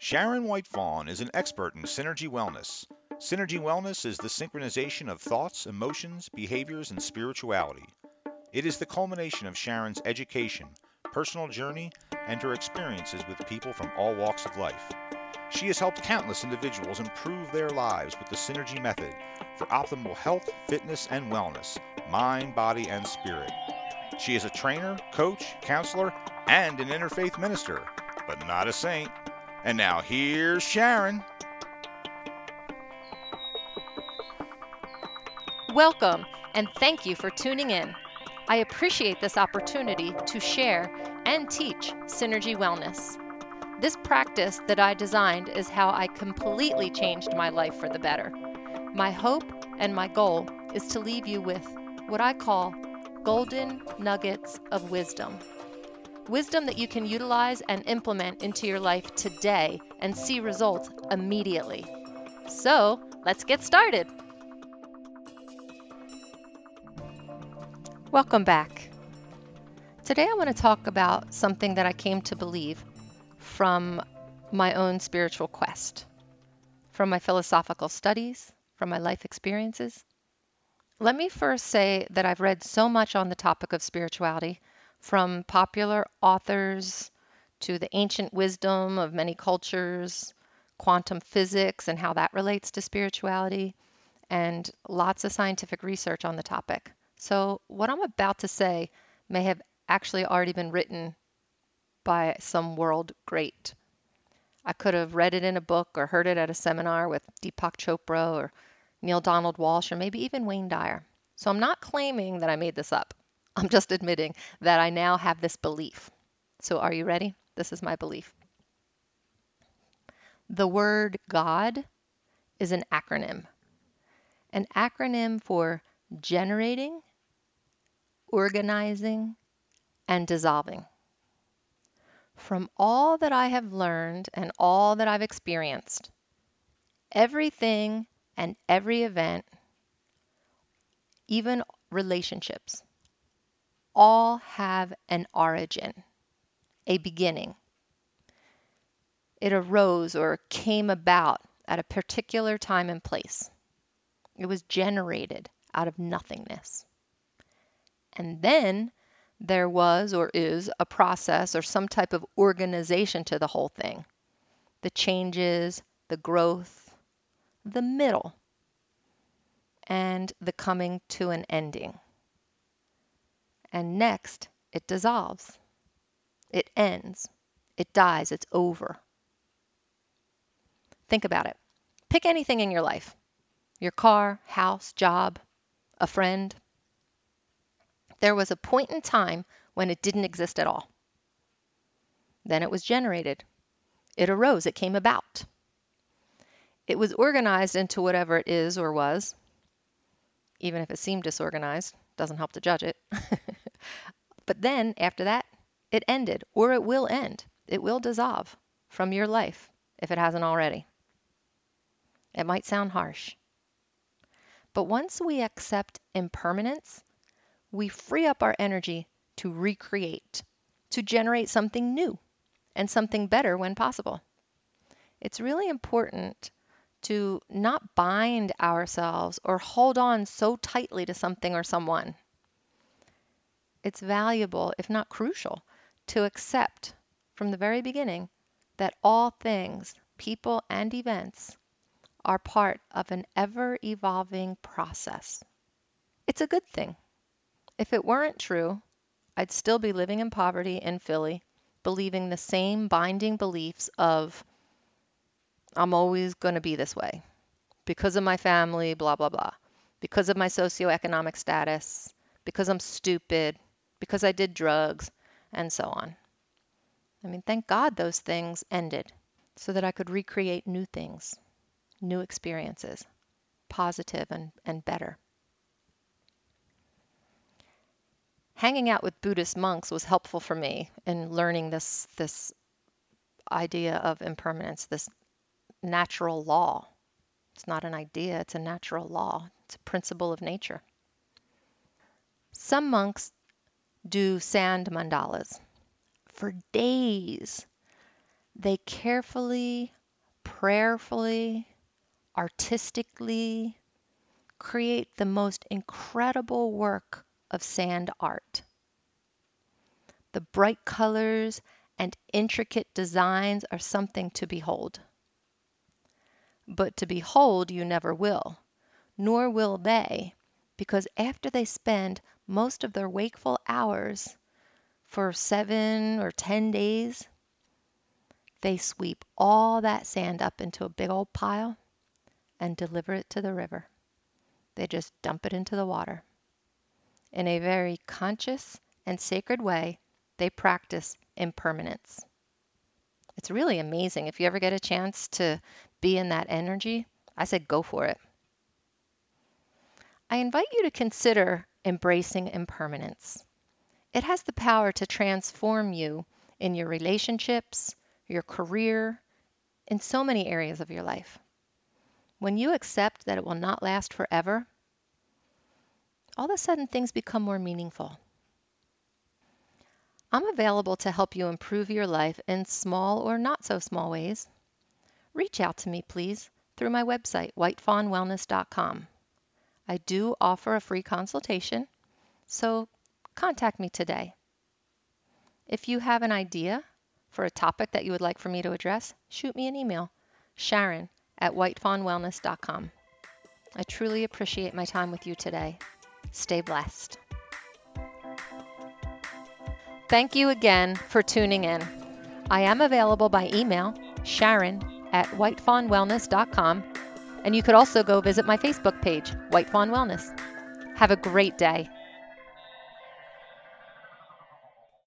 Sharon White Fawn is an expert in Synergy Wellness. Synergy Wellness is the synchronization of thoughts, emotions, behaviors, and spirituality. It is the culmination of Sharon's education, personal journey, and her experiences with people from all walks of life. She has helped countless individuals improve their lives with the Synergy method for optimal health, fitness, and wellness, mind, body, and spirit. She is a trainer, coach, counselor, and an interfaith minister, but not a saint. And now here's Sharon. Welcome, and thank you for tuning in. I appreciate this opportunity to share and teach Synergy Wellness. This practice that I designed is how I completely changed my life for the better. My hope and my goal is to leave you with what I call golden nuggets of wisdom. Wisdom that you can utilize and implement into your life today and see results immediately. So, let's get started. Welcome back. Today I want to talk about something that I came to believe from my own spiritual quest, from my philosophical studies, from my life experiences. Let me first say that I've read so much on the topic of spirituality, from popular authors to the ancient wisdom of many cultures, quantum physics and how that relates to spirituality, and lots of scientific research on the topic. So, what I'm about to say may have actually already been written by some world great. I could have read it in a book or heard it at a seminar with Deepak Chopra or Neale Donald Walsch or maybe even Wayne Dyer. So I'm not claiming that I made this up. I'm just admitting that I now have this belief. So are you ready? This is my belief. The word God is an acronym. An acronym for generating, organizing, and dissolving. From all that I have learned and all that I've experienced, everything and every event, even relationships, all have an origin, a beginning. It arose or came about at a particular time and place. It was generated out of nothingness. And then there was or is a process or some type of organization to the whole thing. The changes, the growth, the middle, and the coming to an ending. And next, it dissolves. It ends. It dies. It's over. Think about it. Pick anything in your life your car, house, job, a friend, there was a point in time when it didn't exist at all. Then it was generated. It arose, it came about. It was organized into whatever it is or was, even if it seemed disorganized, doesn't help to judge it. but then, after that, it ended, or it will end. It will dissolve from your life if it hasn't already. It might sound harsh. But once we accept impermanence, we free up our energy to recreate, to generate something new and something better when possible. It's really important to not bind ourselves or hold on so tightly to something or someone. It's valuable, if not crucial, to accept from the very beginning that all things, people, and events are part of an ever evolving process. It's a good thing. If it weren't true, I'd still be living in poverty in Philly, believing the same binding beliefs of I'm always going to be this way because of my family, blah, blah, blah, because of my socioeconomic status, because I'm stupid, because I did drugs, and so on. I mean, thank God those things ended so that I could recreate new things, new experiences, positive and, and better. hanging out with Buddhist monks was helpful for me in learning this this idea of impermanence, this natural law. It's not an idea, it's a natural law. It's a principle of nature. Some monks do sand mandalas. For days, they carefully, prayerfully, artistically create the most incredible work of sand art. The bright colors and intricate designs are something to behold. But to behold you never will, nor will they, because after they spend most of their wakeful hours for seven or ten days, they sweep all that sand up into a big old pile and deliver it to the river. They just dump it into the water. In a very conscious and sacred way, they practice impermanence. It's really amazing. If you ever get a chance to be in that energy, I said go for it. I invite you to consider embracing impermanence. It has the power to transform you in your relationships, your career, in so many areas of your life. When you accept that it will not last forever, all of a sudden things become more meaningful. I'm available to help you improve your life in small or not so small ways. Reach out to me, please, through my website, whitefawnwellness.com. I do offer a free consultation, so contact me today. If you have an idea for a topic that you would like for me to address, shoot me an email, sharon at whitefawnwellness.com. I truly appreciate my time with you today. Stay blessed. Thank you again for tuning in. I am available by email, sharon at whitefawnwellness.com, and you could also go visit my Facebook page, White Fawn Wellness. Have a great day.